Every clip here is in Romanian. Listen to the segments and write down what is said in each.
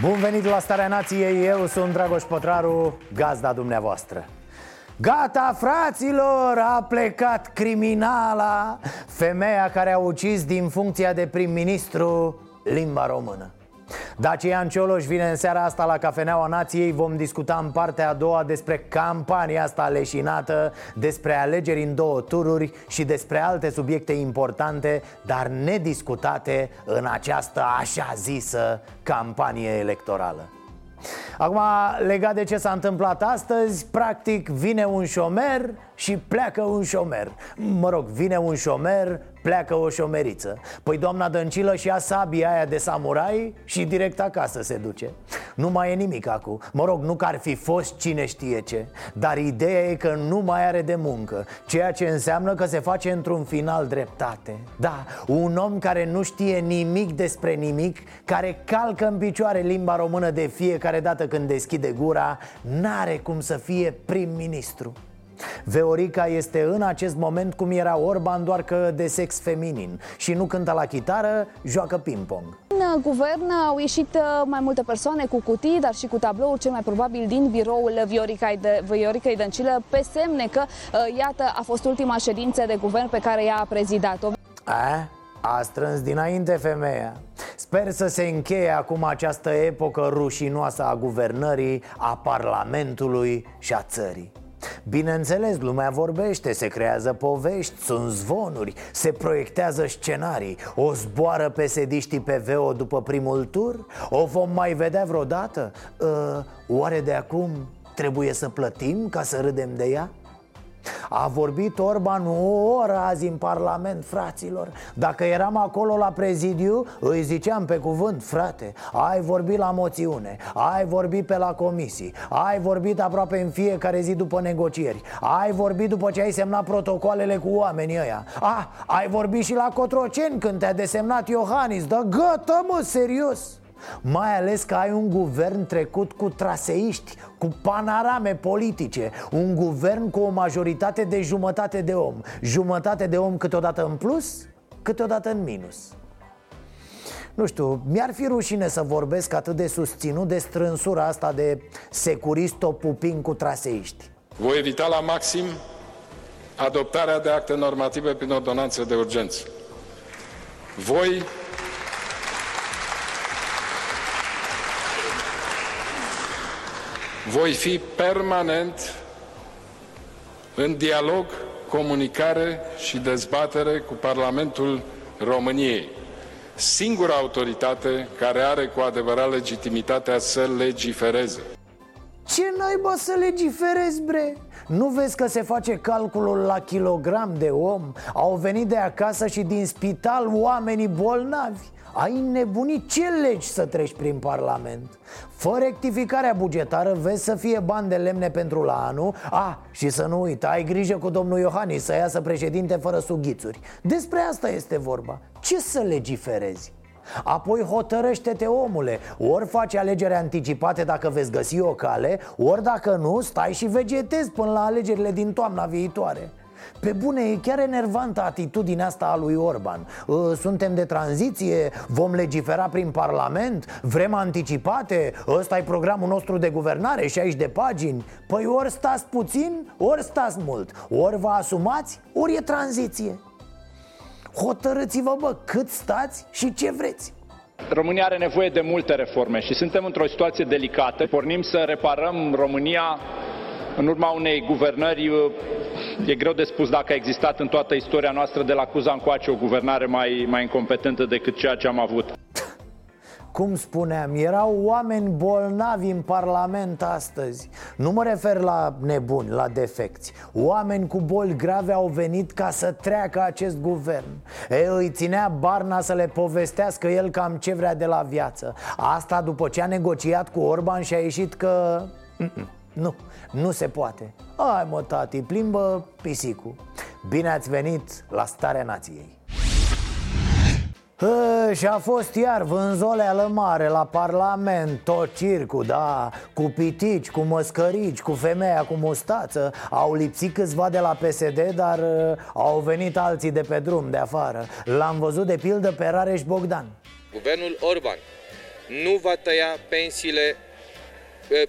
Bun venit la Starea Nației, eu sunt Dragoș Pătraru, gazda dumneavoastră. Gata, fraților, a plecat criminala Femeia care a ucis din funcția de prim-ministru limba română Dacian Cioloș vine în seara asta la Cafeneaua Nației. Vom discuta în partea a doua despre campania asta leșinată Despre alegeri în două tururi și despre alte subiecte importante Dar nediscutate în această așa zisă campanie electorală. Acum, legat de ce s-a întâmplat astăzi, practic vine un șomer și pleacă un șomer. Mă rog, vine un șomer, pleacă o șomeriță. Păi doamna Dăncilă și-a sabia aia de samurai și direct acasă se duce. Nu mai e nimic acum. Mă rog, nu că ar fi fost cine știe ce. Dar ideea e că nu mai are de muncă Ceea ce înseamnă că se face într-un final dreptate. Da, un om care nu știe nimic despre nimic Care calcă în picioare limba română de fiecare dată când deschide gura N-are cum să fie prim-ministru Veorica este în acest moment cum era Orban, doar că de sex feminin Și nu cântă la chitară, joacă ping-pong În guvern au ieșit uh, mai multe persoane cu cutii, dar și cu tablouri, cel mai probabil din biroul Vioricai, de, Vioricai Dăncilă, pe semne că, uh, iată, a fost ultima ședință de guvern pe care ea a prezidat-o. A? A strâns dinainte femeia Sper să se încheie acum această epocă rușinoasă a guvernării, a parlamentului și a țării Bineînțeles, lumea vorbește, se creează povești, sunt zvonuri, se proiectează scenarii O zboară pe sediștii pe VO după primul tur? O vom mai vedea vreodată? Uh, oare de acum trebuie să plătim ca să râdem de ea? A vorbit Orban o oră azi în Parlament, fraților. Dacă eram acolo la prezidiu, îi ziceam pe cuvânt Frate, ai vorbit la moțiune, ai vorbit pe la comisii Ai vorbit aproape în fiecare zi după negocieri Ai vorbit după ce ai semnat protocoalele cu oamenii ăia. Ah, ai vorbit și la Cotroceni când te-a desemnat Iohannis. Da gata mă, serios mai ales că ai un guvern trecut cu traseiști, cu panorame politice. Un guvern cu o majoritate de jumătate de om. Jumătate de om câteodată în plus, câteodată în minus. Nu știu, mi-ar fi rușine să vorbesc atât de susținut de strânsura asta de securisto-pupin cu traseiști. Voi evita la maxim adoptarea de acte normative prin ordonanță de urgență. Voi voi fi permanent în dialog, comunicare și dezbatere cu Parlamentul României, singura autoritate care are cu adevărat legitimitatea să legifereze. Ce naiba să legiferezi, bre? Nu vezi că se face calculul la kilogram de om? Au venit de acasă și din spital oamenii bolnavi ai nebunit ce legi să treci prin Parlament? Fă rectificarea bugetară, vezi să fie bani de lemne pentru la anul? A, și să nu uita, ai grijă cu domnul Iohannis să iasă președinte fără sughițuri. Despre asta este vorba. Ce să legiferezi? Apoi hotărăște-te omule. Ori faci alegeri anticipate dacă veți găsi o cale Ori dacă nu, stai și vegetezi până la alegerile din toamna viitoare pe bune, e chiar enervantă atitudinea asta a lui Orban. Ă, Suntem de tranziție, vom legifera prin Parlament, vrem anticipate Ăsta e programul nostru de guvernare, 60 de pagini. Păi ori stați puțin, ori stați mult. Ori vă asumați, ori e tranziție. Hotărâți-vă, bă, cât stați și ce vreți. România are nevoie de multe reforme și suntem într-o situație delicată. Pornim să reparăm România în urma unei guvernări, e greu de spus dacă a existat în toată istoria noastră de la Cuza încoace o guvernare mai, mai incompetentă decât ceea ce am avut. cum spuneam, erau oameni bolnavi în Parlament astăzi. Nu mă refer la nebuni, la defecți. Oameni cu boli grave au venit ca să treacă acest guvern. E, Îi ținea Barna să le povestească el cam ce vrea de la viață. Asta după ce a negociat cu Orban și a ieșit că... Nu, nu se poate. Hai mă tati, plimbă pisicul. Bine ați venit la Starea Nației. Hă, și a fost iar vânzoleală mare la parlament Tot circul, da? Cu pitici, cu măscărici, cu femeia cu mustață. Au lipsit câțiva de la PSD, dar uh, au venit alții de pe drum, de afară. L-am văzut de pildă pe Rareș Bogdan. Guvernul Orban nu va tăia pensiile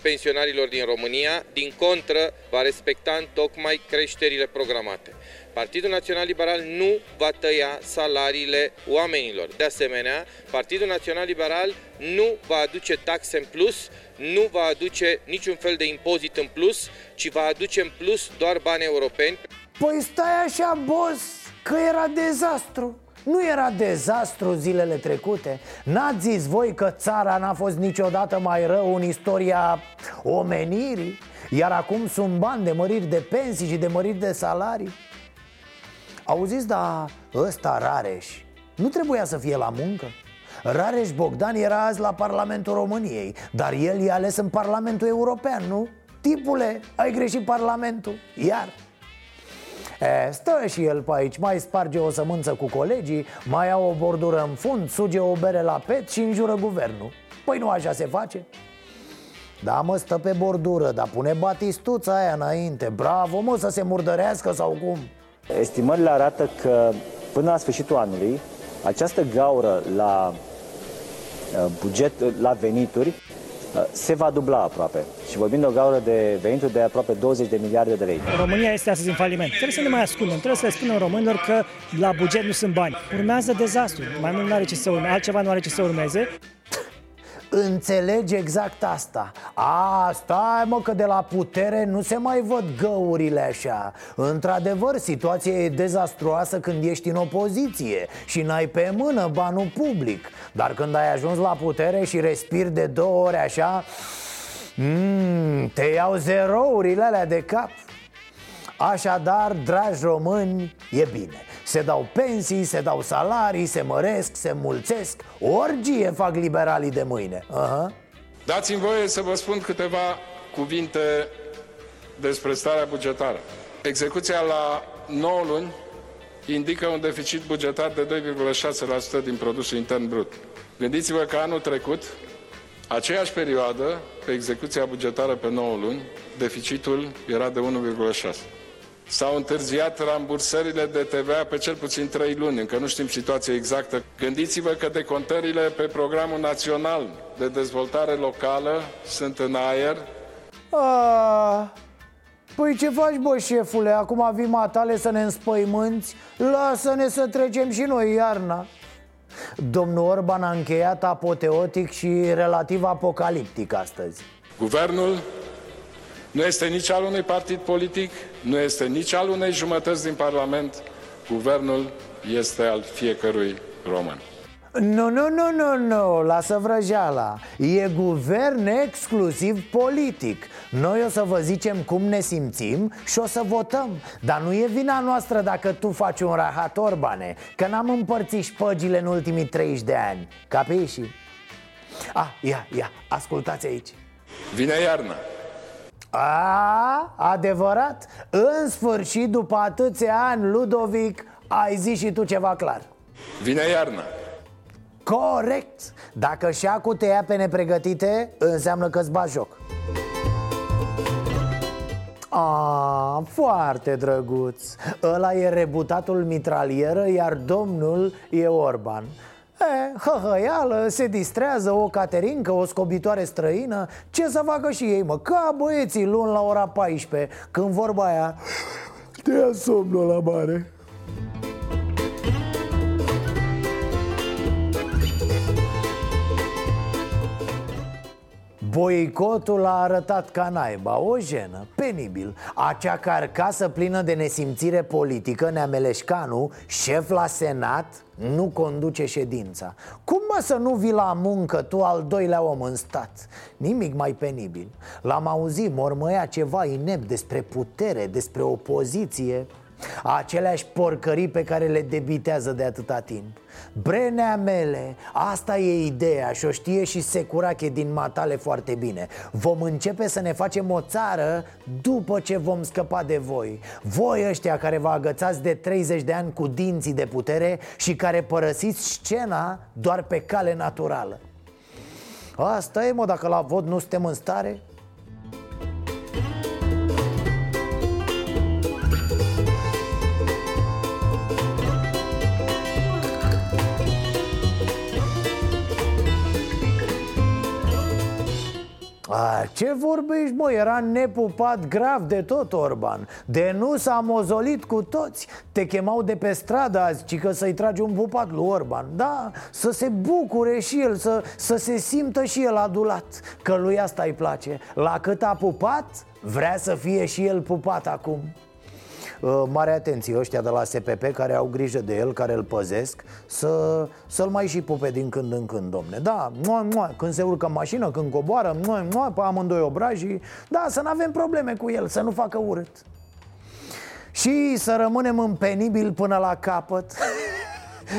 pensionarilor din România, din contră, va respecta în tocmai creșterile programate. Partidul Național Liberal nu va tăia salariile oamenilor. De asemenea, Partidul Național Liberal nu va aduce taxe în plus, nu va aduce niciun fel de impozit în plus, ci va aduce în plus doar bani europeni. Păi stai așa, boss, că era dezastru nu era dezastru zilele trecute? N-ați zis voi că țara n-a fost niciodată mai rău în istoria omenirii? Iar acum sunt bani de măriri de pensii și de măriri de salarii? Auziți, dar ăsta Rareș nu trebuia să fie la muncă? Rareș Bogdan era azi la Parlamentul României Dar el e ales în Parlamentul European, nu? Tipule, ai greșit Parlamentul, iar E, stă și el pe aici, mai sparge o sămânță cu colegii Mai ia o bordură în fund, suge o bere la pet și înjură guvernul Păi nu așa se face? Da, mă, stă pe bordură, dar pune batistuța aia înainte Bravo, mă, să se murdărească sau cum? Estimările arată că până la sfârșitul anului această gaură la uh, buget, la venituri se va dubla aproape. Și vorbim de o gaură de venituri de aproape 20 de miliarde de lei. România este astăzi în faliment. Trebuie să ne mai ascundem, trebuie să le spunem românilor că la buget nu sunt bani. Urmează dezastru. Mai mult nu are ce să urmeze, altceva nu are ce să urmeze. Înțelegi exact asta. A, stai mă că de la putere nu se mai văd găurile așa. Într-adevăr, situația e dezastruoasă când ești în opoziție Și n-ai pe mână banul public. Dar când ai ajuns la putere și respiri de două ori așa mm, Te iau zerourile alea de cap Așadar, dragi români, e bine Se dau pensii, se dau salarii, se măresc, se mulțesc Orgie fac liberalii de mâine uh-huh. Dați-mi voie să vă spun câteva cuvinte despre starea bugetară. Execuția la 9 luni indică un deficit bugetar de 2,6% din produsul intern brut. Gândiți-vă că anul trecut, aceeași perioadă, pe execuția bugetară pe 9 luni, deficitul era de 1,6%. S-au întârziat rambursările de TVA pe cel puțin 3 luni, încă nu știm situația exactă. Gândiți-vă că decontările pe programul național de dezvoltare locală sunt în aer. A, păi ce faci, bă, șefule? Acum vii matale să ne înspăimânți? Lasă-ne să trecem și noi iarna Domnul Orban a încheiat apoteotic și relativ apocaliptic astăzi Guvernul nu este nici al unui partid politic, nu este nici al unei jumătăți din Parlament. Guvernul este al fiecărui român. Nu, nu, nu, nu, nu, lasă vrăjeala E guvern exclusiv politic Noi o să vă zicem cum ne simțim și o să votăm Dar nu e vina noastră dacă tu faci un rahat Orbane Că n-am împărțit șpăgile în ultimii 30 de ani Capiși? Ah, ia, ia, ascultați aici Vine iarna a, adevărat? În sfârșit, după atâția ani, Ludovic, ai zis și tu ceva clar. Vine iarna. Corect! Dacă și acum te ia pe nepregătite, înseamnă că-ți bagi joc. A, foarte drăguț! Ăla e rebutatul mitralieră, iar domnul e Orban E, hăhăială, se distrează o caterincă, o scobitoare străină. Ce să facă și ei, mă? Ca băieții luni la ora 14 Când vorba aia Te ia somnul la mare Boicotul a arătat ca naiba, o jenă, penibil. Acea carcasă plină de nesimțire politică, Neameleșcanu, șef la senat, nu conduce ședința. Cum mă să nu vii la muncă tu al doilea om în stat? Nimic mai penibil. L-am auzit mormăia ceva inept despre putere, despre opoziție Aceleași porcării pe care le debitează de atâta timp. Brenea mele, asta e ideea și o știe și Securache din Matale foarte bine. Vom începe să ne facem o țară după ce vom scăpa de voi. Voi ăștia care vă agățați de 30 de ani cu dinții de putere Și care părăsiți scena doar pe cale naturală. Asta e, mă, dacă la vot nu suntem în stare A, ce vorbești, mă? Era nepupat grav de tot Orban. De nu s-a mozolit cu toți. Te chemau de pe stradă azi, ci că să-i tragi un pupat lui Orban. Da, să se bucure și el, să, să se simtă și el adulat Că lui asta îi place. La cât a pupat, vrea să fie și el pupat acum. Uh, mare atenție ăștia de la SPP care au grijă de el, care îl păzesc să, Să-l mai și pupe din când în când, domne. Da, mua, mua, când se urcă în mașină, când coboară, mua, mua, pe amândoi obrajii. Da, să nu avem probleme cu el, să nu facă urât. Și să rămânem în penibil până la capăt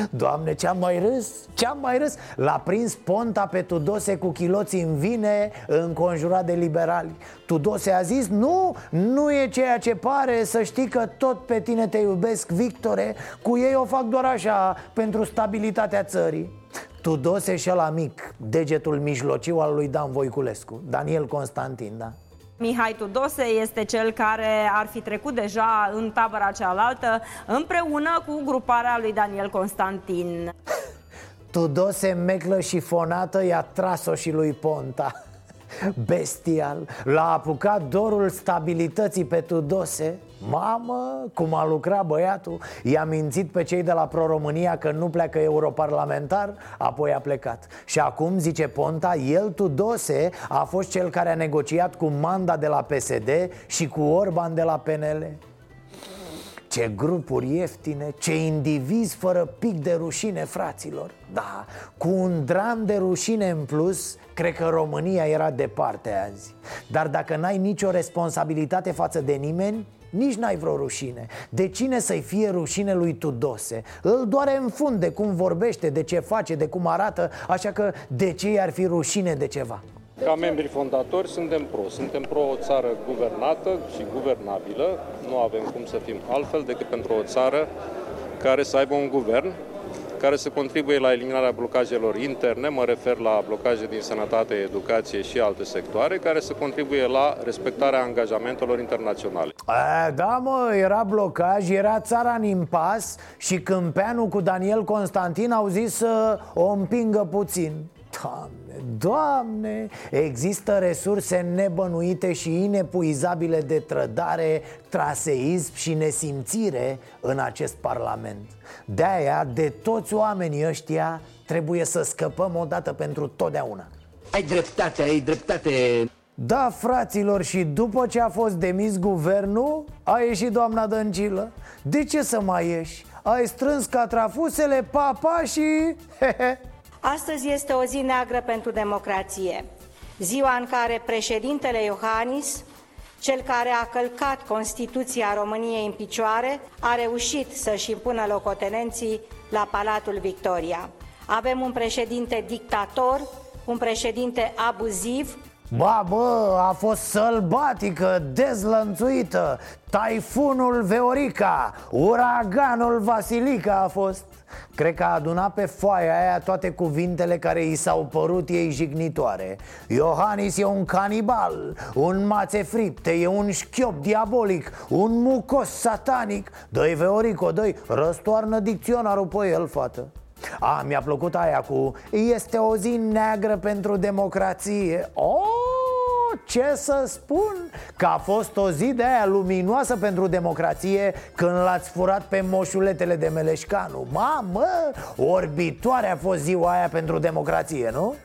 Doamne, ce-am mai râs? Ce-am mai râs? L-a prins Ponta pe Tudose cu chiloții în vine Înconjurat de liberali Tudose a zis, nu, nu e ceea ce pare Să știi că tot pe tine te iubesc, Victore Cu ei o fac doar așa, pentru stabilitatea țării Tudose și ăla mic, degetul mijlociu al lui Dan Voiculescu Daniel Constantin, da? Mihai Tudose este cel care ar fi trecut deja în tabăra cealaltă împreună cu gruparea lui Daniel Constantin. Tudose meclă și fonată i-a tras-o și lui Ponta Bestial. L-a apucat dorul stabilității pe Tudose. Mamă, cum a lucrat băiatul. I-a mințit pe cei de la Pro-România că nu pleacă europarlamentar Apoi a plecat. Și acum, zice Ponta, el, Tudose, a fost cel care a negociat cu Manda de la PSD Și cu Orban de la PNL ce grupuri ieftine, ce indivizi fără pic de rușine, fraților Da, cu un dram de rușine în plus, cred că România era departe azi Dar dacă n-ai nicio responsabilitate față de nimeni, nici n-ai vreo rușine De cine să-i fie rușine lui Tudose? Îl doare în fund de cum vorbește, de ce face, de cum arată Așa că de ce i-ar fi rușine de ceva? Ca membri fondatori suntem pro. Suntem pro o țară guvernată și guvernabilă. Nu avem cum să fim altfel decât pentru o țară care să aibă un guvern care să contribuie la eliminarea blocajelor interne, mă refer la blocaje din sănătate, educație și alte sectoare, care să contribuie la respectarea angajamentelor internaționale. A, da, mă, era blocaj, era țara în impas și Câmpeanu cu Daniel Constantin au zis să o împingă puțin. Doamne, Doamne, există resurse nebănuite și inepuizabile de trădare, traseism și nesimțire în acest parlament De-aia, de toți oamenii ăștia, trebuie să scăpăm odată pentru totdeauna Ai dreptate, ai dreptate da, fraților, și după ce a fost demis guvernul, a ieșit doamna Dăncilă De ce să mai ieși? Ai strâns catrafusele, papa și... Hehe. Astăzi este o zi neagră pentru democrație, ziua în care președintele Iohannis, cel care a călcat Constituția României în picioare, a reușit să-și impună locotenenții la Palatul Victoria. Avem un președinte dictator, un președinte abuziv, Ba, bă, a fost sălbatică, dezlănțuită. Taifunul Veorica, uraganul Vasilica a fost Cred că a adunat pe foaia aia toate cuvintele care i s-au părut ei jignitoare. Iohannis e un canibal, un mațe fripte, e un șchiop diabolic, un mucos satanic. Dă-i Veorico, dă răstoarnă dicționarul pe el, fată. A, mi-a plăcut aia cu Este o zi neagră pentru democrație. Oh, ce să spun Că a fost o zi de aia luminoasă pentru democrație Când l-ați furat pe moșuletele de Meleșcanu. Mamă, orbitoare a fost ziua aia pentru democrație, nu?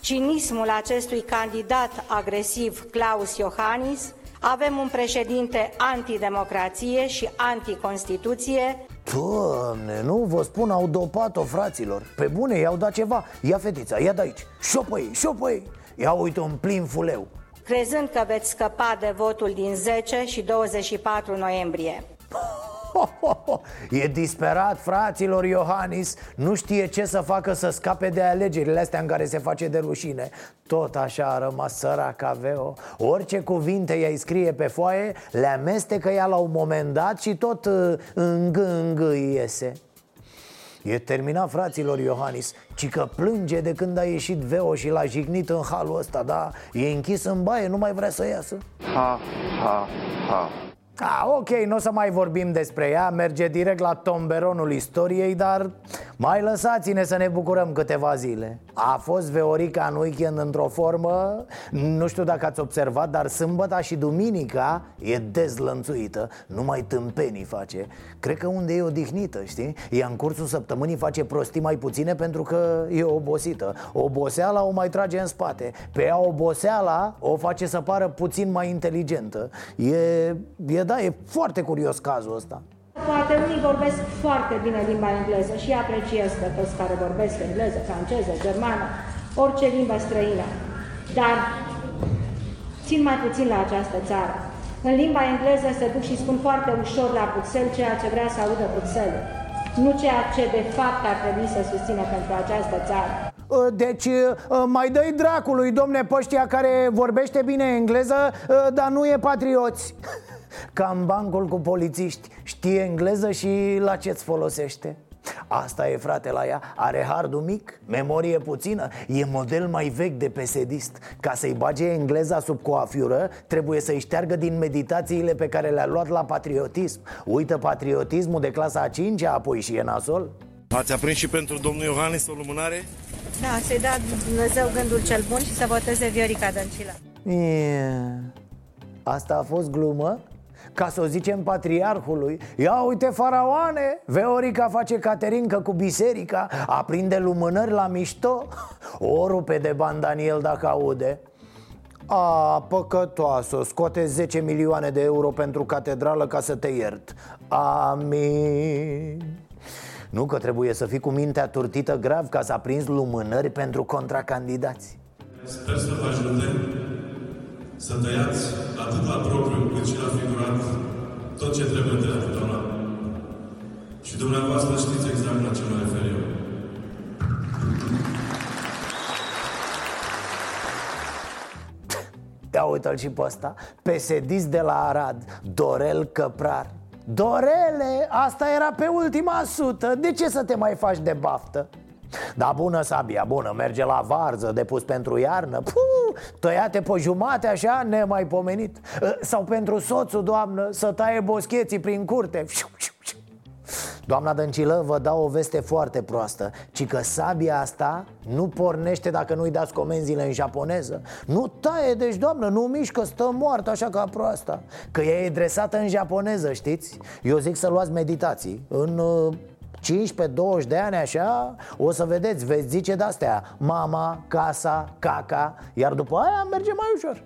cinismul acestui candidat agresiv Claus Iohannis, avem un președinte antidemocrație și anticonstituție. Doamne, nu vă spun, au dopat-o fraților. Pe bune, i-au dat ceva. Ia fetița, ia de aici, șopăi, șopăi Ia uite un plin fuleu Crezând că veți scăpa de votul din 10 și 24 noiembrie. E disperat, fraților Iohannis. Nu știe ce să facă să scape de alegerile astea în care se face de rușine. Tot așa a rămas sărac aveo. Orice cuvinte i-ai scrie pe foaie Le amestecă ea la un moment dat și tot uh, îngângâ iese E terminat, fraților Iohannis Ci că plânge de când a ieșit Veo și l-a jignit în halul ăsta, da? E închis în baie, nu mai vrea să iasă Ha, ha, ha a, ok, nu o să mai vorbim despre ea Merge direct la tomberonul istoriei Dar mai lăsați-ne să ne bucurăm câteva zile. A fost Veorica în weekend într-o formă Nu știu dacă ați observat Dar sâmbăta și duminica e dezlănțuită Numai tâmpenii face. Cred că unde e odihnită, știi? Ea în cursul săptămânii face prostii mai puține Pentru că e obosită. Oboseala o mai trage în spate. Pe ea oboseala o face să pară puțin mai inteligentă. E, e da, e foarte curios cazul ăsta. Poate unii vorbesc foarte bine limba engleză și apreciez pe toți care vorbesc engleză, franceză, germană, orice limbă străină. Dar țin mai puțin la această țară. În limba engleză se duc și spun foarte ușor la Bruxelles ceea ce vrea să audă Bruxelles, nu ceea ce de fapt ar trebui să susțină pentru această țară. Ă, deci ă, mai dă-i dracului, domne, păștia care vorbește bine engleză, ă, dar nu e patrioți Ca în bancul cu polițiști Știe engleză și la ce-ți folosește Asta e frate la ea Are hardul mic, memorie puțină E model mai vechi de pesedist Ca să-i bage engleza sub coafiură Trebuie să-i șteargă din meditațiile pe care le-a luat la patriotism Uită patriotismul de clasa a 5 apoi și e nasol Ați aprins și pentru domnul Iohannis o lumânare? Da, să-i da Dumnezeu gândul cel bun și să voteze Viorica Dăncilă yeah. Asta a fost glumă? Ca să o zicem patriarhului Ia uite faraoane Veorica face caterincă cu biserica Aprinde lumânări la mișto. O rupe de bani Daniel dacă aude. A, păcătoasă, scoate 10 milioane de euro pentru catedrală ca să te iert. Amin. Nu că trebuie să fii cu mintea turtită grav ca să aprinzi lumânări pentru contracandidați. Sper să vă ajute să tăiați atât la propriu cât și la figurat tot ce trebuie tăiat doamna. Și dumneavoastră știți exact la ce mă refer eu. Ia uite-l și pe ăsta Pesedist de la Arad Dorel Căprar Dorele, asta era pe ultima sută De ce să te mai faci de baftă? Da, bună sabia, bună, merge la varză, depus pentru iarnă. Puh, Tăiate pe jumate așa, nemaipomenit. Ă, Sau pentru soțul, doamnă, să taie boscheții prin curte. Doamna Dăncilă, vă dau o veste foarte proastă. Ci că sabia asta nu pornește dacă nu-i dați comenzile în japoneză. Nu taie, deci doamnă, nu mișcă, stă moartă așa ca proasta. Că ea e dresată în japoneză, știți? Eu zic să luați meditații În uh, 15-20 de ani așa O să vedeți, veți zice de-astea Mama, casa, caca Iar după aia merge mai ușor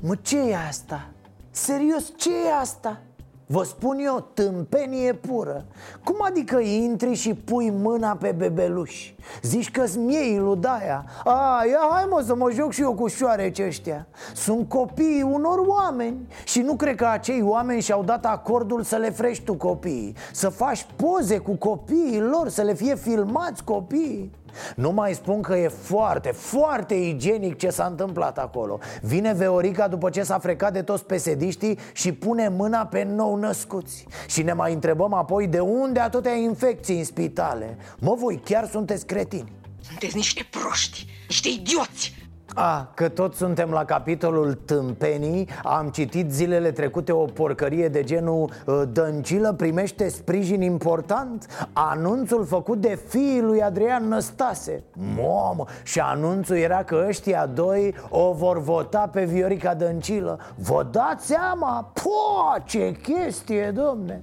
Mă, ce e asta? Serios, ce e asta? Vă spun eu, tâmpenie pură. Cum adică intri și pui mâna pe bebeluș? Zici că-s miei ludaia A, ia hai mă să mă joc și eu cu șoareci ăștia. Sunt copiii unor oameni Și nu cred că acei oameni și-au dat acordul să le frești tu copiii. Să faci poze cu copiii lor, să le fie filmați copiii nu mai spun că e foarte, foarte igienic ce s-a întâmplat acolo. Vine Veorica după ce s-a frecat de toți pesediștii și pune mâna pe nou născuți. Și ne mai întrebăm apoi de unde atâtea infecții în spitale. Mă, voi chiar sunteți cretini. Sunteți niște proști, niște idioți a, că tot suntem la capitolul tâmpenii. Am citit zilele trecute o porcărie de genul uh, Dăncilă primește sprijin important. Anunțul făcut de fiii lui Adrian Năstase. Mamă, și anunțul era că ăștia doi o vor vota pe Viorica Dăncilă. Vă dați seama? Po, ce chestie, domne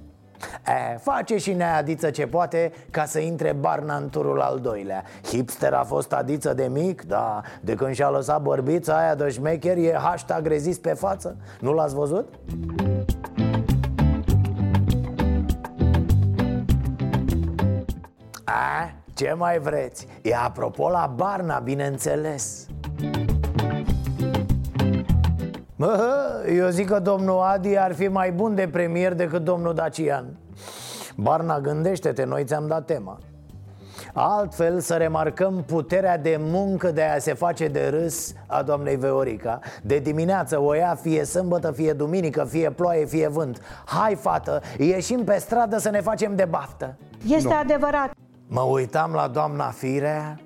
E, face și neadiță ce poate ca să intre Barna în turul al doilea Hipster a fost adiță de mic? Da, de când și-a lăsat bărbița aia de șmecher e hashtag rezist pe față Nu l-ați văzut? A, ce mai vreți? E apropo la Barna, bineînțeles Mă, eu zic că domnul Adi ar fi mai bun de premier decât domnul Dacian. Barna, gândește-te, noi ți-am dat tema. Altfel să remarcăm puterea de muncă de a se face de râs a doamnei Veorica. De dimineață o ia fie sâmbătă, fie duminică, fie ploaie, fie vânt. Hai fată, ieșim pe stradă să ne facem de baftă. Este no. adevărat. Mă uitam la doamna Firea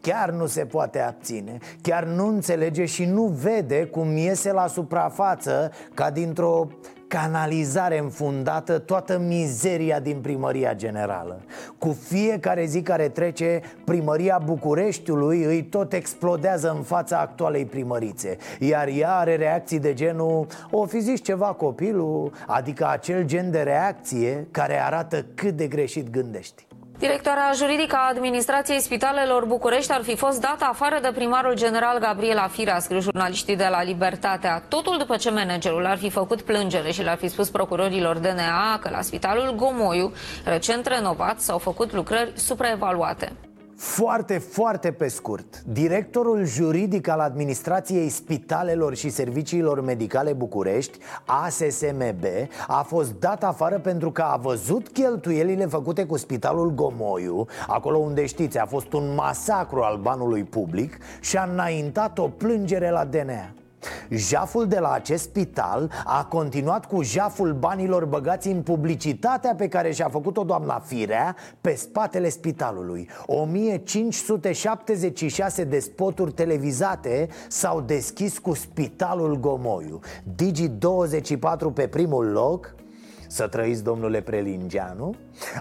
Chiar nu se poate abține Chiar nu înțelege și nu vede cum iese la suprafață Ca dintr-o canalizare înfundată toată mizeria din primăria generală. Cu fiecare zi care trece, primăria Bucureștiului îi tot explodează în fața actualei primărițe Iar ea are reacții de genul, o fi zis ceva copilul? Adică acel gen de reacție care arată cât de greșit gândești Directoarea juridică a administrației spitalelor București ar fi fost dată afară de primarul general Gabriela Firea, scriu jurnaliștii de la Libertatea. Totul după ce managerul ar fi făcut plângere și le-ar fi spus procurorilor DNA că la spitalul Gomoiu, recent renovat, s-au făcut lucrări supraevaluate. Foarte, foarte pe scurt. Directorul juridic al Administrației Spitalelor și Serviciilor Medicale București ASSMB A fost dat afară pentru că a văzut cheltuielile făcute cu Spitalul Gomoiu Acolo unde știți a fost un masacru al banului public Și a înaintat o plângere la DNA Jaful de la acest spital a continuat cu jaful banilor băgați în publicitatea pe care și-a făcut-o doamna Firea pe spatele spitalului. 1576 de spoturi televizate s-au deschis cu spitalul Gomoiu. Digi24 pe primul loc să trăiți, domnule Prelingeanu.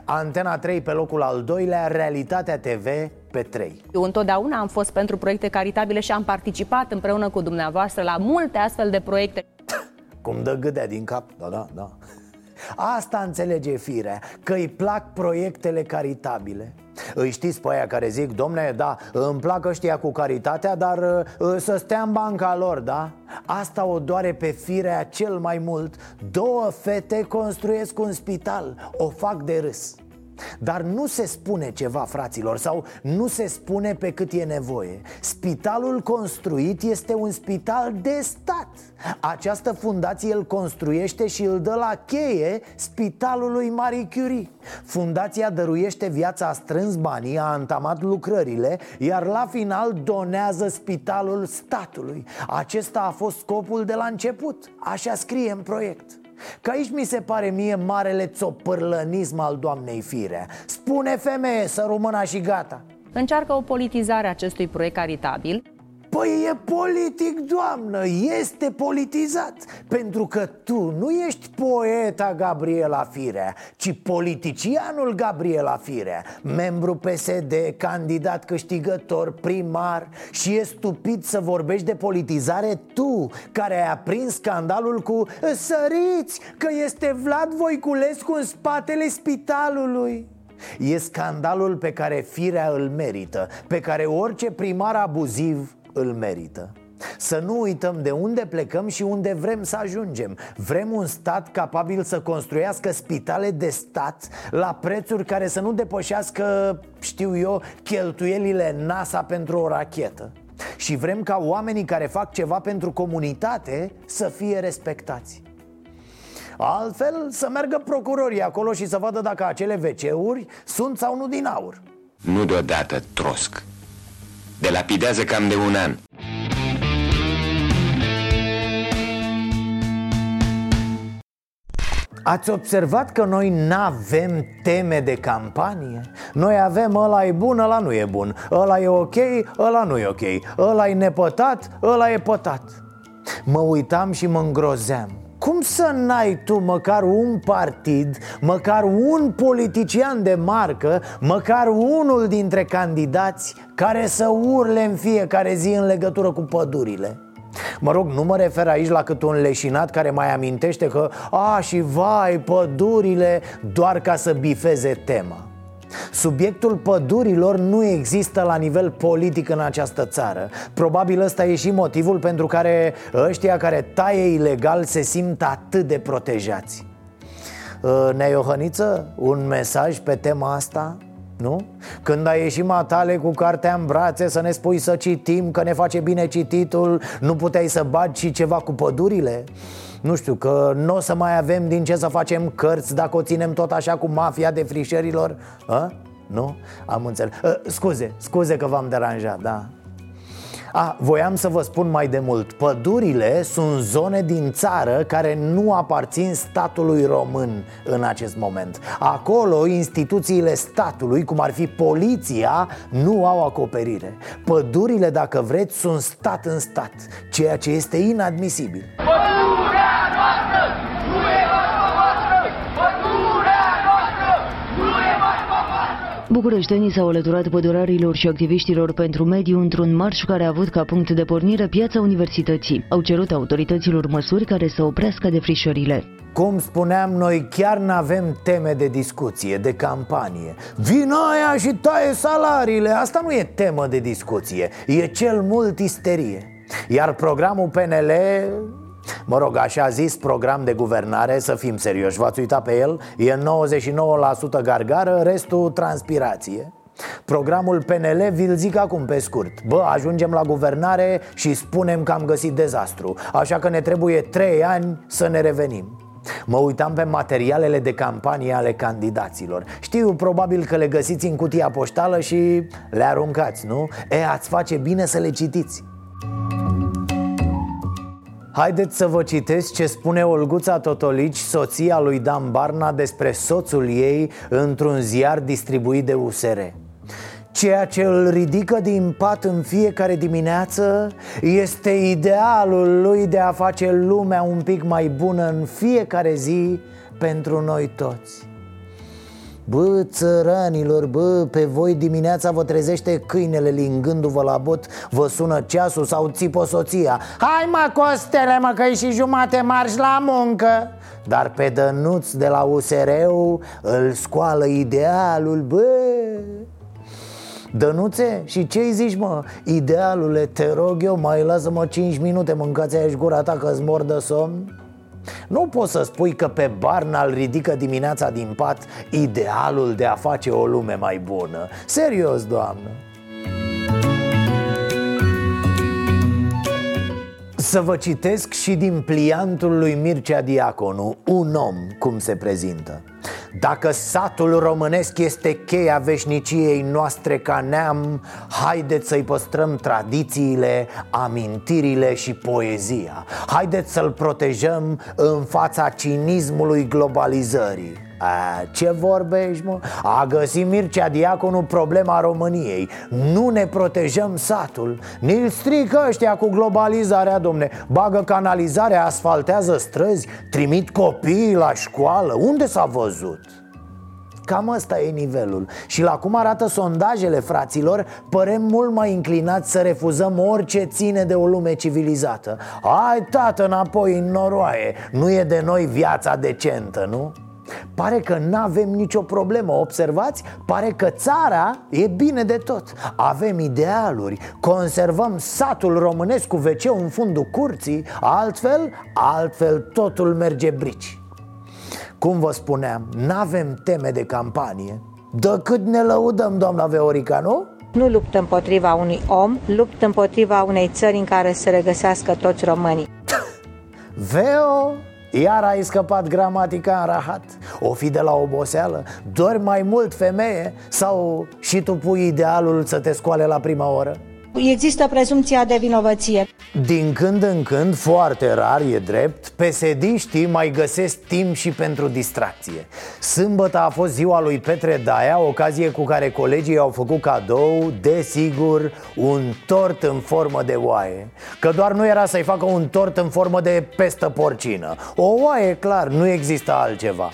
Antena 3 pe locul al doilea Realitatea TV pe 3 Eu întotdeauna am fost pentru proiecte caritabile și am participat împreună cu dumneavoastră la multe astfel de proiecte. Cum dă gâdea din cap, da, da, da Asta înțelege firea, că îi plac proiectele caritabile. Îi știți pe aia care zic, domne, da, îmi plac ăștia cu caritatea, dar uh, să stea în banca lor, da? Asta o doare pe firea cel mai mult. Două fete construiesc un spital, o fac de râs dar nu se spune ceva, fraților, sau nu se spune pe cât e nevoie. Spitalul construit este un spital de stat. Această fundație îl construiește și îl dă la cheie spitalului Marie Curie. Fundația dăruiește viața, a strâns banii, a antamat lucrările Iar la final donează spitalul statului. Acesta a fost scopul de la început. Așa scrie în proiect Că aici mi se pare mie marele țopârlănism al doamnei Firea Spune femeie să rămână și gata. Încearcă o politizare a acestui proiect caritabil Păi e politic, doamnă, este politizat. Pentru că tu nu ești poeta Gabriela Firea Ci politicianul Gabriela Firea. Membru PSD, candidat câștigător, primar. Și e stupid să vorbești de politizare tu Care ai aprins scandalul cu Săriți că este Vlad Voiculescu în spatele spitalului. E scandalul pe care firea îl merită Pe care orice primar abuziv îl merită. Să nu uităm de unde plecăm și unde vrem să ajungem. Vrem un stat capabil să construiască spitale de stat La prețuri care să nu depășească, știu eu, cheltuielile NASA pentru o rachetă. Și vrem ca oamenii care fac ceva pentru comunitate să fie respectați. Altfel să meargă procurorii acolo și să vadă dacă acele wc sunt sau nu din aur. Nu deodată trosc de lapidează cam de un an. Ați observat că noi n-avem teme de campanie? Noi avem ăla e bun, ăla nu e bun Ăla e ok, ăla nu e ok Ăla e nepătat, ăla e pătat Mă uitam și mă îngrozeam cum să n-ai tu măcar un partid, măcar un politician de marcă, măcar unul dintre candidați care să urle în fiecare zi în legătură cu pădurile? Mă rog, nu mă refer aici la cât un leșinat care mai amintește că A, și vai, pădurile, doar ca să bifeze tema Subiectul pădurilor nu există la nivel politic în această țară Probabil ăsta e și motivul pentru care ăștia care taie ilegal se simt atât de protejați uh, Neiohăniță, un mesaj pe tema asta? Nu? Când ai ieșit matale cu cartea în brațe să ne spui să citim, că ne face bine cititul Nu puteai să bagi și ceva cu pădurile? Nu știu, că nu o să mai avem din ce să facem cărți dacă o ținem tot așa cu mafia de frișerilor? A? Nu? Am înțeles uh, Scuze, scuze că v-am deranjat, da a, voiam să vă spun mai de mult. Pădurile sunt zone din țară care nu aparțin statului român în acest moment. Acolo instituțiile statului, cum ar fi poliția, nu au acoperire. Pădurile, dacă vreți, sunt stat în stat Ceea ce este inadmisibil. Pădurea noastră nu e Bucureștenii s-au alăturat pădurarilor și activiștilor pentru mediu într-un marș care a avut ca punct de pornire piața universității. Au cerut autorităților măsuri care să oprească defrișările. Cum spuneam, noi chiar nu avem teme de discuție, de campanie Vino aia și taie salariile, asta nu e temă de discuție, e cel mult isterie Iar programul PNL Mă rog, așa zis program de guvernare, să fim serioși. V-ați uitat pe el? E 99% gargară, restul transpirație. Programul PNL vi-l zic acum pe scurt. Bă, ajungem la guvernare și spunem că am găsit dezastru. Așa că ne trebuie 3 ani să ne revenim. Mă uitam pe materialele de campanie ale candidaților. Știu probabil că le găsiți în cutia poștală și le aruncați, nu? E, ați face bine să le citiți Haideți să vă citesc ce spune Olguța Totolici, soția lui Dan Barna, despre soțul ei într-un ziar distribuit de USR. Ceea ce îl ridică din pat în fiecare dimineață este idealul lui de a face lumea un pic mai bună în fiecare zi pentru noi toți. Bă, țăranilor, bă, pe voi dimineața vă trezește câinele lingându-vă la bot Vă sună ceasul sau țipă soția. Hai mă, Costele, mă, că și jumate marș la muncă. Dar pe Dănuț de la usr îl scoală idealul, bă. Dănuțe, și ce-i zici, mă? Idealule, te rog eu, mai lasă-mă 5 minute, mâncați aici gura ta că-ți mor de somn nu poți să spui că pe Barna îl ridică dimineața din pat idealul de a face o lume mai bună. Serios, doamnă Să vă citesc și din pliantul lui Mircea Diaconu, un om cum se prezintă. Dacă satul românesc este cheia veșniciei noastre ca neam Haideți să-i păstrăm tradițiile, amintirile și poezia. Haideți să-l protejăm în fața cinismului globalizării a, ce vorbești, mă? A găsit Mircea Diaconu problema României. Nu ne protejăm satul. Ni-l strică ăștia cu globalizarea, domne. Bagă canalizarea, asfaltează străzi Trimit copiii la școală. Unde s-a văzut? Cam ăsta e nivelul. Și la cum arată sondajele, fraților Părem mult mai inclinați să refuzăm orice ține de o lume civilizată. Hai, tată, înapoi în noroaie. Nu e de noi viața decentă, nu? Pare că nu avem nicio problemă, observați? Pare că țara e bine de tot Avem idealuri, conservăm satul românesc cu wc în fundul curții Altfel, altfel totul merge brici Cum vă spuneam, nu avem teme de campanie Decât ne lăudăm, doamna Veorica, nu? Nu luptă împotriva unui om, luptă împotriva unei țări în care se regăsească toți românii Veo, iar ai scăpat gramatica în rahat O fi de la oboseală Dormi mai mult femeie Sau și tu pui idealul să te scoale la prima oră? Există prezumția de vinovăție. Din când în când, foarte rar, e drept, pesediștii mai găsesc timp și pentru distracție Sâmbătă a fost ziua lui Petre Daia, ocazie cu care colegii au făcut cadou, desigur, un tort în formă de oaie Că doar nu era să-i facă un tort în formă de pestă porcină O oaie, clar, nu există altceva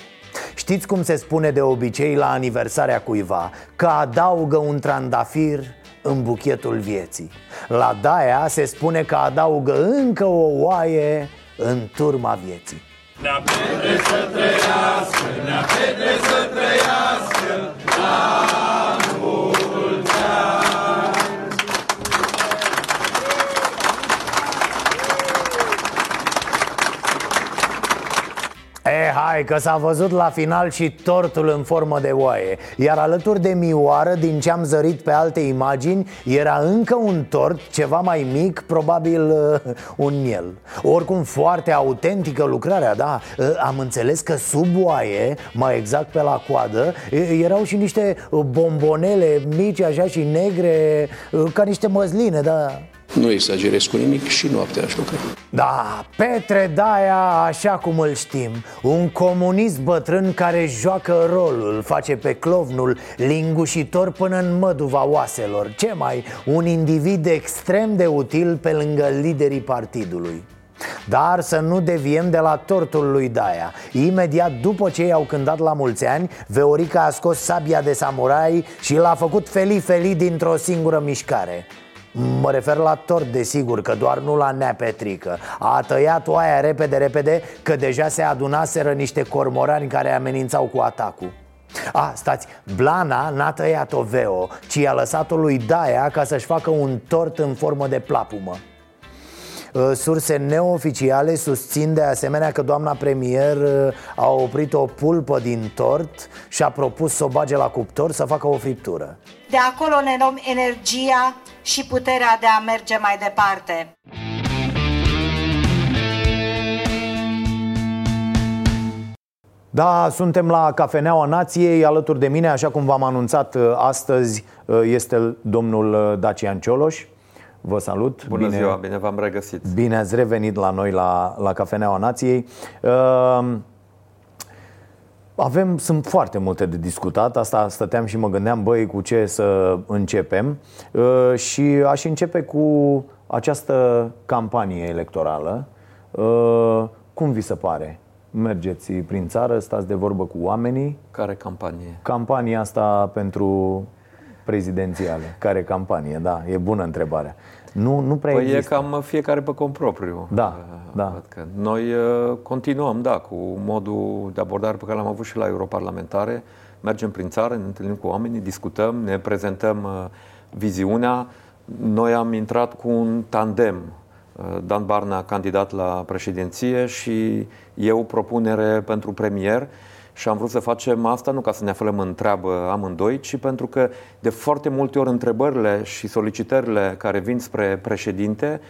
Știți cum se spune de obicei la aniversarea cuiva? Că adaugă un trandafir în buchetul vieții. La Daia se spune că adaugă încă o oaie în turma vieții. Nea Petre să trăiască, nea Petre să trăiască La hai că s-a văzut la final și tortul în formă de oaie. Iar alături de mioară, din ce am zărit pe alte imagini Era încă un tort, ceva mai mic, probabil uh, un miel. Oricum foarte autentică lucrarea, da? Uh, Am înțeles că sub oaie, mai exact pe la coadă uh, Erau și niște uh, bombonele mici așa și negre uh, Ca niște măsline, da Nu exagerez cu nimic și noaptea aș lucra. Da, Petre Daia, așa cum îl știm Un comunist bătrân care joacă rolul Face pe clovnul lingușitor până în măduva oaselor. Ce mai, un individ extrem de util pe lângă liderii partidului. Dar să nu deviem de la tortul lui Daia. Imediat după ce i-au cântat la mulți ani Veorica a scos sabia de samurai și l-a făcut feli-feli dintr-o singură mișcare Mă refer la tort, desigur, că doar nu la nea Petrică A tăiat oaia repede, repede, că deja se adunaseră niște cormorani care amenințau cu atacul. A, stați, Blana n-a tăiat-o Veo, ci i-a lăsat-o lui Daia ca să-și facă un tort în formă de plapumă. Uh, Surse neoficiale susțin de asemenea că doamna premier uh, a oprit o pulpă din tort și a propus să o bage la cuptor să facă o friptură. De acolo ne luăm energia și puterea de a merge mai departe. Da, suntem la Cafeneaua Nației, alături de mine, așa cum v-am anunțat uh, astăzi, este domnul Dacian Cioloș Vă salut! Bună bine, ziua, bine v-am regăsit! Bine ați revenit la noi la, la Cafeneaua Nației uh, avem, sunt foarte multe de discutat, asta stăteam și mă gândeam, băi, cu ce să începem uh, Și aș începe cu această campanie electorală uh, Cum vi se pare? Mergeți prin țară, stați de vorbă cu oamenii Care campanie? Campania asta pentru prezidențiale. Care campanie? Da, e bună întrebarea. Nu, nu prea păi există. e cam fiecare pe cont propriu. Da, da. Că noi uh, continuăm, da, cu modul de abordare pe care l-am avut și la europarlamentare. Mergem prin țară, ne întâlnim cu oamenii, discutăm, ne prezentăm uh, viziunea. Noi am intrat cu un tandem. Uh, Dan Barna, candidat la președinție și eu propunere pentru premier și am vrut să facem asta nu ca să ne aflăm în treabă amândoi, ci pentru că de foarte multe ori întrebările și solicitările care vin spre președinte ă,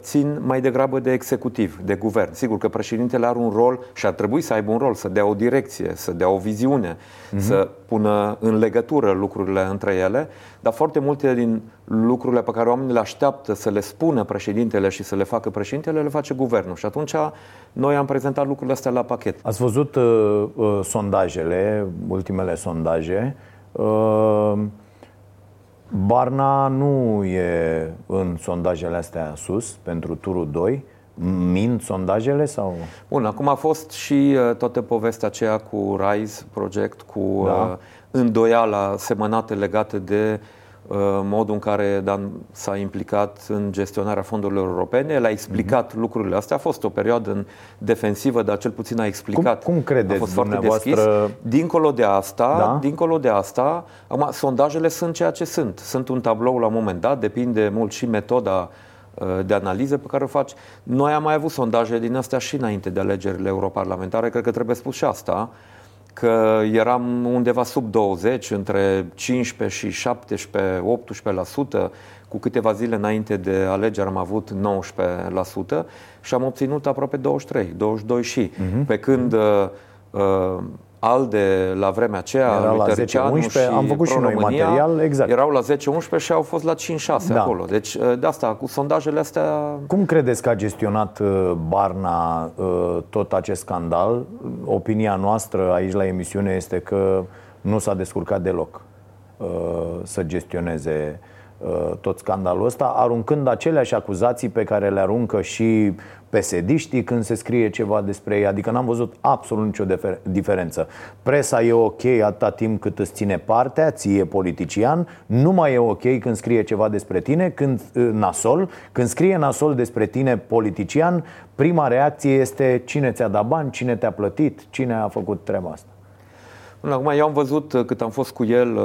țin mai degrabă de executiv, de guvern. Sigur că președintele are un rol și ar trebui să aibă un rol, să dea o direcție, să dea o viziune, mm-hmm. să pună în legătură lucrurile între ele, dar foarte multe din lucrurile pe care oamenii le așteaptă să le spună președintele și să le facă președintele, le face guvernul. Și atunci noi am prezentat lucrurile astea la pachet. Ați văzut uh, uh, sondajele, ultimele sondaje. Uh, Barna nu e în sondajele astea sus pentru turul 2. Mint sondajele sau? Bun, acum a fost și uh, toată povestea aceea cu Rise Project, cu da. uh, îndoiala semănate legate de uh, modul în care Dan s-a implicat în gestionarea fondurilor europene. El a explicat mm-hmm. lucrurile astea. A fost o perioadă în defensivă, dar cel puțin a explicat. Cum, cum credeți a fost foarte deschis. Dincolo de asta, da? dincolo de asta, acum, sondajele sunt ceea ce sunt. Sunt un tablou la un moment dat, depinde mult și metoda uh, de analiză pe care o faci. Noi am mai avut sondaje din astea și înainte de alegerile europarlamentare, cred că trebuie spus și asta că eram undeva sub 20, între 15 și 17, 18%, cu câteva zile înainte de alegeri am avut 19% și am obținut aproape 23, 22 și. Uh-huh. Pe când uh, uh, ALDE la vremea aceea, Era la 10 11, am făcut și noi material, exact. Erau la 10-11 și au fost la 5-6 da. acolo. Deci uh, de asta, cu sondajele astea... Cum credeți că a gestionat uh, Barna uh, tot acest scandal? Opinia noastră aici la emisiune este că nu s-a descurcat deloc să gestioneze uh, tot scandalul ăsta, aruncând aceleași acuzații pe care le aruncă și pesediștii când se scrie ceva despre ei. Adică n-am văzut absolut nicio difer- diferență. Presa e ok atâta timp cât îți ține partea, ție politician, nu mai e ok când scrie ceva despre tine, când uh, nasol, când scrie nasol despre tine politician, prima reacție este cine ți-a dat bani, cine te-a plătit, cine a făcut treaba asta. Până acum, eu am văzut uh, cât am fost cu el uh,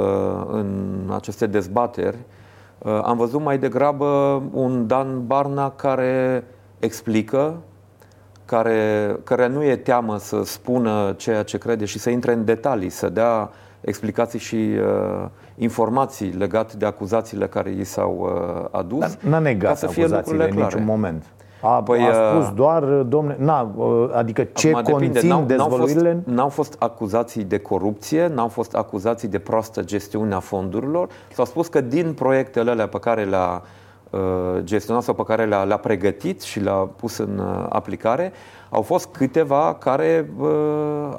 în aceste dezbateri, uh, am văzut mai degrabă un Dan Barna care explică, care, care nu e teamă să spună ceea ce crede și să intre în detalii, să dea explicații și uh, informații legate de acuzațiile care i s-au uh, adus. Dar n-a negat ca să fie acuzațiile în lucrurile niciun clare. moment. A, Păi, păi, a spus uh, doar, domne, na, uh, adică ce Acum depinde. conțin N-au- n-au fost, dezvăluirile n-au fost acuzații de corupție, n-au fost acuzații de proastă gestiune a fondurilor. S-au spus că din proiectele alea pe care le-a uh, gestionat sau pe care le-a, le-a pregătit și le-a pus în uh, aplicare, au fost câteva care uh,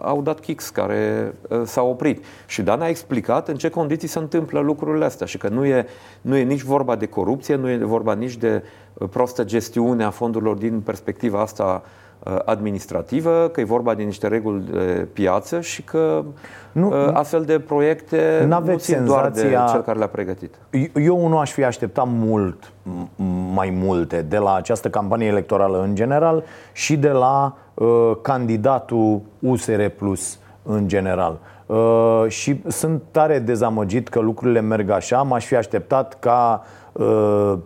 au dat kicks, care uh, s-au oprit. Și Dan a explicat în ce condiții se întâmplă lucrurile astea și că nu e, nu e nici vorba de corupție, nu e vorba nici de uh, prostă gestiune a fondurilor din perspectiva asta uh, administrativă, că e vorba de niște reguli de piață și că nu, astfel de proiecte nu N-aveți țin doar de senzația- cel care le-a pregătit. Eu nu aș fi așteptat mult m- mai multe de la această campanie electorală în general și de la uh, candidatul USR Plus în general. Uh, și sunt tare dezamăgit că lucrurile merg așa. M-aș fi așteptat ca uh,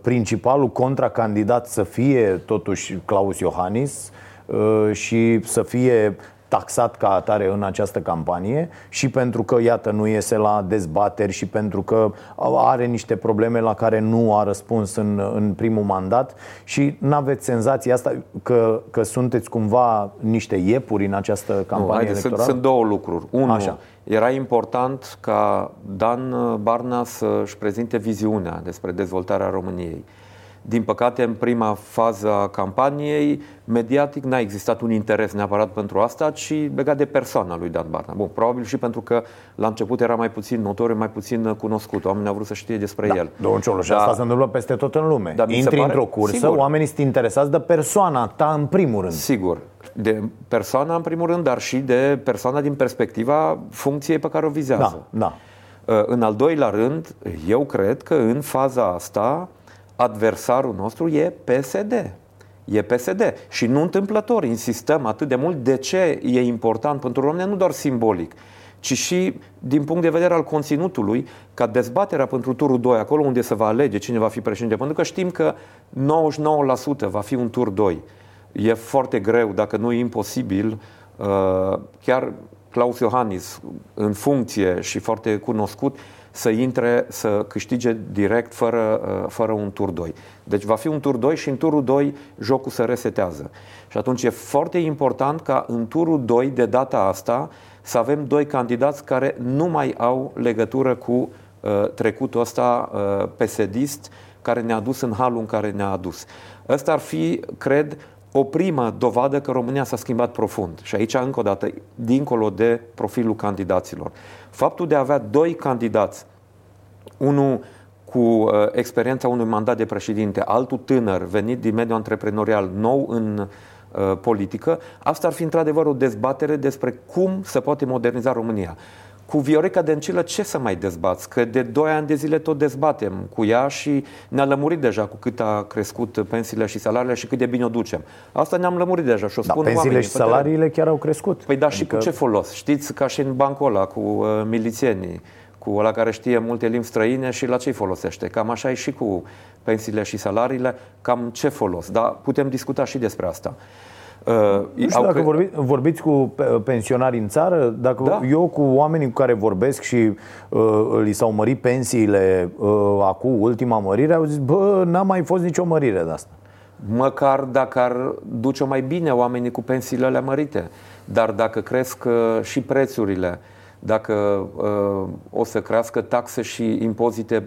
principalul contracandidat să fie totuși Claus Iohannis uh, și să fie taxat ca atare în această campanie și pentru că, iată, nu iese la dezbateri și pentru că are niște probleme la care nu a răspuns în, în primul mandat și nu aveți senzația asta că, că sunteți cumva niște iepuri în această Nu, campanie haide, sunt, electorală? sunt două lucruri. Unu, Așa. Era important ca Dan Barna să-și prezinte viziunea despre dezvoltarea României. Din păcate, în prima fază a campaniei, mediatic n-a existat un interes neapărat pentru asta, ci legat de persoana lui Dan Barna. Bun, probabil și pentru că la început era mai puțin notoriu, mai puțin cunoscut. Oamenii au vrut să știe despre el. Domnul Cioloș, asta se întâmplă peste tot în lume. Da, mi se Intri pare- într-o cursă, Sigur. oamenii sunt interesați de persoana ta în primul rând. Sigur. De persoana, în primul rând, dar și de persoana din perspectiva funcției pe care o vizează. Da, da. În al doilea rând, eu cred că în faza asta adversarul nostru e PSD. E PSD. Și nu întâmplător, insistăm atât de mult de ce e important pentru România, nu doar simbolic, ci și din punct de vedere al conținutului, ca dezbaterea pentru turul 2, acolo unde se va alege cine va fi președinte, pentru că știm că 99% va fi un tur 2. E foarte greu, dacă nu e imposibil, uh, chiar Claus Iohannis, în funcție și foarte cunoscut, să intre, să câștige direct fără, uh, fără un tur 2. Deci va fi un tur 2 și în turul 2 jocul se resetează. Și atunci e foarte important ca în turul 2 de data asta să avem doi candidați care nu mai au legătură cu uh, trecutul ăsta uh, pesedist care ne-a dus în halul în care ne-a adus. Ăsta ar fi, cred, o primă dovadă că România s-a schimbat profund. Și aici, încă o dată, dincolo de profilul candidaților. Faptul de a avea doi candidați, unul cu uh, experiența unui mandat de președinte, altul tânăr, venit din mediul antreprenorial, nou în uh, politică, asta ar fi într-adevăr o dezbatere despre cum se poate moderniza România. Cu Viorica Dencilă ce să mai dezbați? Că de 2 ani de zile tot dezbatem cu ea și ne-a lămurit deja cu cât a crescut pensiile și salariile și cât de bine o ducem. Asta ne-am lămurit deja și o Da, spun pensiile oamenii și pe teren. salariile chiar au crescut. Păi da, și Adică- cu ce folos? Știți, ca și în bancul ăla, cu uh, milițienii, cu ăla care știe multe limbi străine și la ce folosește. Cam așa e și cu pensiile și salariile, cam ce folos. Dar putem discuta și despre asta. Uh, Nu știu au dacă cre- vorbi, vorbiți cu pe- pensionari în țară, dacă Da. eu cu oamenii cu care vorbesc și uh, li s-au mărit pensiile uh, acum ultima mărire, au zis, bă, n-a mai fost nicio mărire de asta. Măcar dacă ar duce mai bine oamenii cu pensiile alea mărite. Dar dacă cresc uh, și prețurile, dacă uh, o să crească taxe și impozite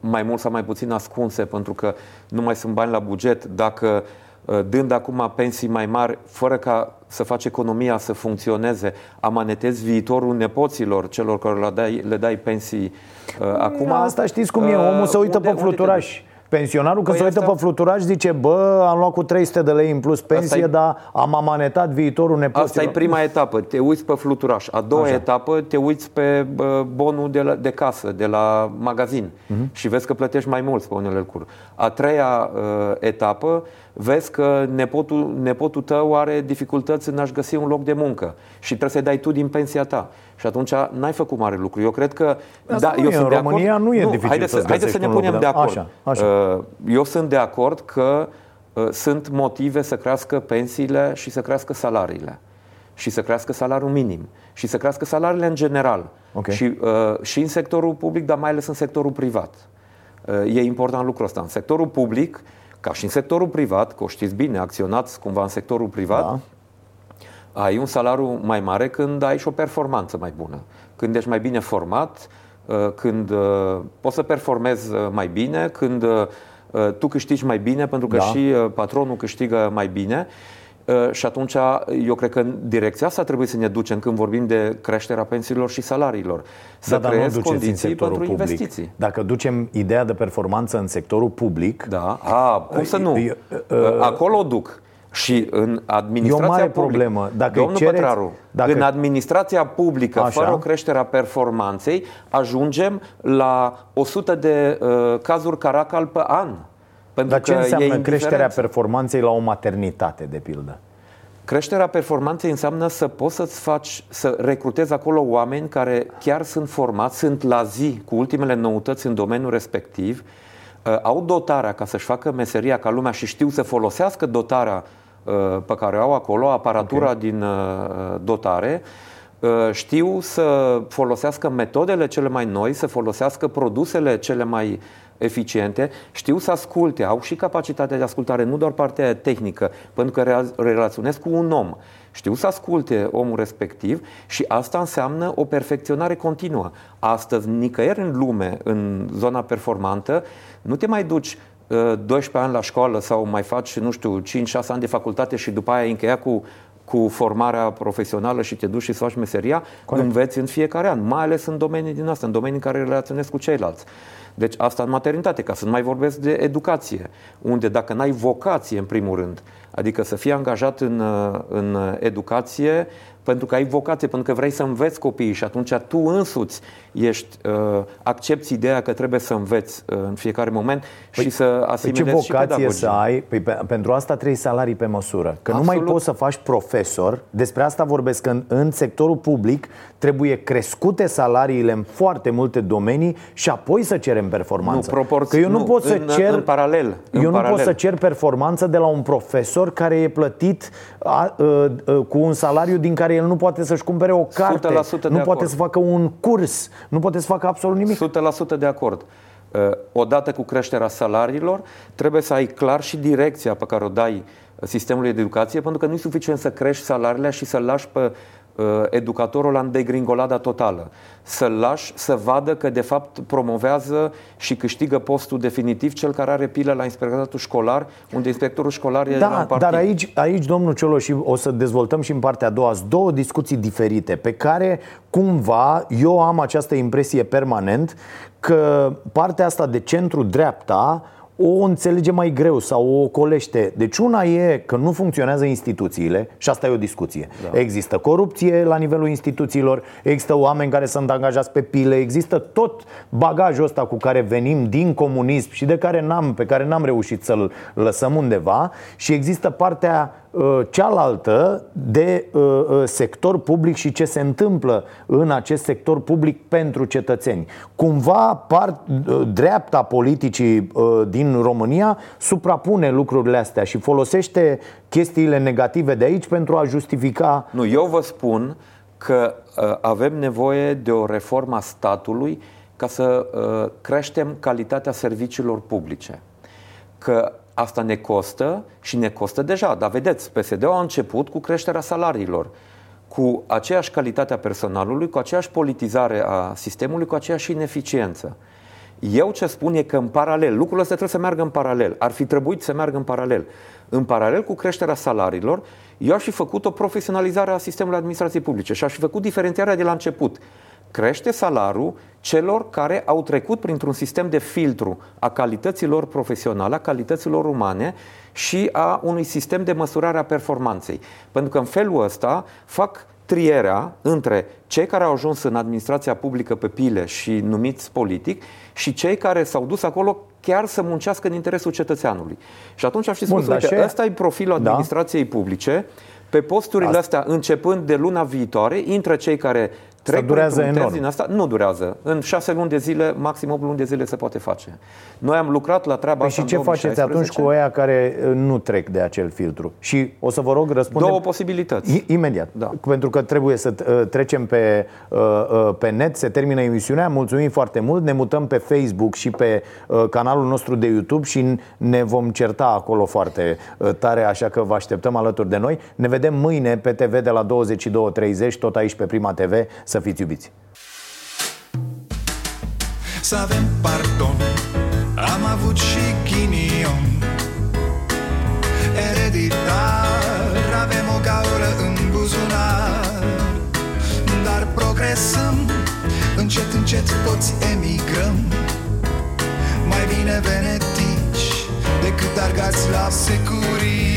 mai mult sau mai puțin ascunse, pentru că nu mai sunt bani la buget, dacă uh, dând acum pensii mai mari, fără ca să faci economia să funcționeze, amanetezi viitorul nepoților celor care le dai, le dai pensii uh, acum. Asta știți cum e, omul se uită unde- pe unde te fluturaș. Pensionarul când Păi se uită asta- pe fluturaș zice Bă, am luat cu 300 de lei în plus pensie Asta e- Dar am amanetat viitorul nepoților Asta e prima etapă, te uiți pe fluturaș. A doua Așa. etapă, te uiți pe bă, bonul de, la, de casă, de la magazin Mhm. și vezi că plătești mai mult pe unele lucruri. A treia uh, etapă, vezi că nepotul, nepotul tău are dificultăți în a-și găsi un loc de muncă și trebuie să-i dai tu din pensia ta. Și atunci n-ai făcut mare lucru. Eu cred că... Asta nu eu e, sunt în de România acord. nu e dificil haideți să-ți să, haideți să găsești ne un loc punem de- de acord. Așa, așa. Uh, Eu sunt de acord că uh, sunt motive să crească pensiile și să crească salariile și să crească salariul minim și să crească salariile în general Ok. și, uh, și în sectorul public, dar mai ales în sectorul privat. Uh, e important lucrul ăsta. În sectorul public, ca și în sectorul privat, că o știți bine, acționați cumva în sectorul privat, da. ai un salariu mai mare când ai și o performanță mai bună. Când ești mai bine format, uh, când uh, poți să performezi uh, mai bine, când uh, uh, tu câștigi mai bine, pentru că Da. și uh, patronul câștigă mai bine. Uh, Și atunci eu cred că în direcția asta trebuie să ne ducem când vorbim de creșterea pensiilor și salariilor. Să Da, dar nu creezi duceți în condiții sectorul pentru public. investiții. Dacă ducem ideea de performanță în sectorul public Da, a, cum să nu? e- Acolo o duc. Și în administrația E o mare publică, problemă. Dacă Domnul îi cereți- Pătraru, dacă- în administrația publică, Așa. fără o creștere a performanței, ajungem la 100 de uh, cazuri caracal pe an. Pentru Dar ce că e înseamnă indiferență. creșterea performanței la o maternitate, de pildă? Creșterea performanței înseamnă să poți să-ți faci, să recrutezi acolo oameni care chiar sunt formați, sunt la zi cu ultimele noutăți în domeniul respectiv, uh, au dotarea ca să-și facă meseria ca lumea și știu să folosească dotarea uh, pe care o au acolo, aparatura okay. din uh, dotare, uh, știu să folosească metodele cele mai noi, să folosească produsele cele mai eficiente, știu să asculte, au și capacitatea de ascultare, nu doar partea aia tehnică, pentru că rea- relaționez cu un om. Știu să asculte omul respectiv și asta înseamnă o perfecționare continuă. Astăzi, nicăieri în lume, în zona performantă, nu te mai duci uh, 12 ani la școală sau mai faci, nu știu, 5-6 ani de facultate și după aia încheia cu cu formarea profesională și te duci și să faci meseria, Corect. înveți în fiecare an, mai ales în domenii din asta, în domenii în care relaționezi cu ceilalți. Deci asta în maternitate, ca să nu mai vorbesc de educație, unde dacă n-ai vocație în primul rând, adică să fii angajat în, uh, în educație pentru că ai vocație, pentru că vrei să înveți copiii și atunci tu însuți ești, uh, accepti ideea că trebuie să înveți uh, în fiecare moment păi, și să Păi ce asimilezi și vocație pedagogie. să ai? Păi pe, pentru asta trebuie salarii pe măsură. Că nu mai Absolut. poți să faci profesor. Despre asta vorbesc că în, în sectorul public trebuie crescute salariile în foarte multe domenii și apoi să cerem performanță. Nu, proporții- că eu nu, nu, pot să în- cer în paralel, în Eu nu paralel. pot să cer performanță de la un profesor care e plătit a, a, a, cu un salariu din care el nu poate să-și cumpere o carte, 100% de nu poate acord. să facă un curs, nu poate să facă absolut nimic. 100% de acord. Uh, Odată cu creșterea salariilor, trebuie să ai clar și direcția pe care o dai sistemului de educație, pentru că nu e suficient să crești salariile și să-l lași pe uh, educatorul la degringolada totală. Să-l lași să vadă că de fapt promovează și câștigă postul definitiv cel care are pilă la inspectoratul școlar, unde inspectorul școlar e la un Da, partid. dar aici, aici, domnul Cioloș, și o să dezvoltăm și în partea a doua, sunt două discuții diferite pe care cumva eu am această impresie permanent că partea asta de centru-dreapta o înțelege mai greu sau o colește. Deci una e că nu funcționează instituțiile și asta e o discuție. Da. Există corupție la nivelul instituțiilor, există oameni care sunt angajați pe pile, există tot bagajul ăsta cu care venim din comunism și de care n-am, pe care n-am reușit să-l lăsăm undeva și există partea uh, cealaltă de uh, uh, sector public și ce se întâmplă în acest sector public pentru cetățeni. Cumva part, uh, dreapta politicii uh, din România suprapune lucrurile astea și folosește chestiile negative de aici pentru a justifica Nu, eu vă spun că uh, avem nevoie de o reformă a statului ca să uh, creștem calitatea serviciilor publice. Că asta ne costă și ne costă deja. Dar vedeți, PSD-ul a început cu creșterea salariilor, cu aceeași calitate a personalului, cu aceeași politizare a sistemului, cu aceeași ineficiență. Eu ce spun e că în paralel, lucrurile astea trebuie să meargă în paralel. Ar fi trebuit să meargă în paralel. în paralel cu creșterea salariilor, eu aș fi făcut o profesionalizare a sistemului administrației publice și aș fi făcut diferențiarea de la început. Crește salariul celor care au trecut printr-un sistem de filtru a calităților profesionale, a calităților umane și a unui sistem de măsurare a performanței. Pentru că în felul ăsta fac trierea între cei care au ajuns în administrația publică pe pile și numiți politic și cei care s-au dus acolo chiar să muncească în interesul cetățeanului. Și atunci aș fi spus, Bun, uite, ăsta e profilul da. administrației da. publice, pe posturile Asta. astea, începând de luna viitoare, intră cei care Trec durează enorm. din asta? Nu durează. În șase luni de zile, maxim 8 luni de zile se poate face. Noi am lucrat la treaba păi asta și ce faceți atunci cu aia care uh, nu trec de acel filtru? Și o să vă rog răspunde Două posibilități. Imediat. Da. Pentru că trebuie să uh, trecem pe, uh, pe net, se termină emisiunea. Mulțumim foarte mult. Ne mutăm pe Facebook și pe canalul nostru de YouTube și ne vom certa acolo foarte tare, așa că vă așteptăm alături de noi. Ne vedem mâine pe TV de la 22.30, tot aici pe Prima TV să fiți iubiți. Să avem pardon, am avut și ghinion. Ereditar, avem o gaură în buzunar. Dar progresăm, încet, încet toți emigrăm. Mai bine venetici decât argați la securii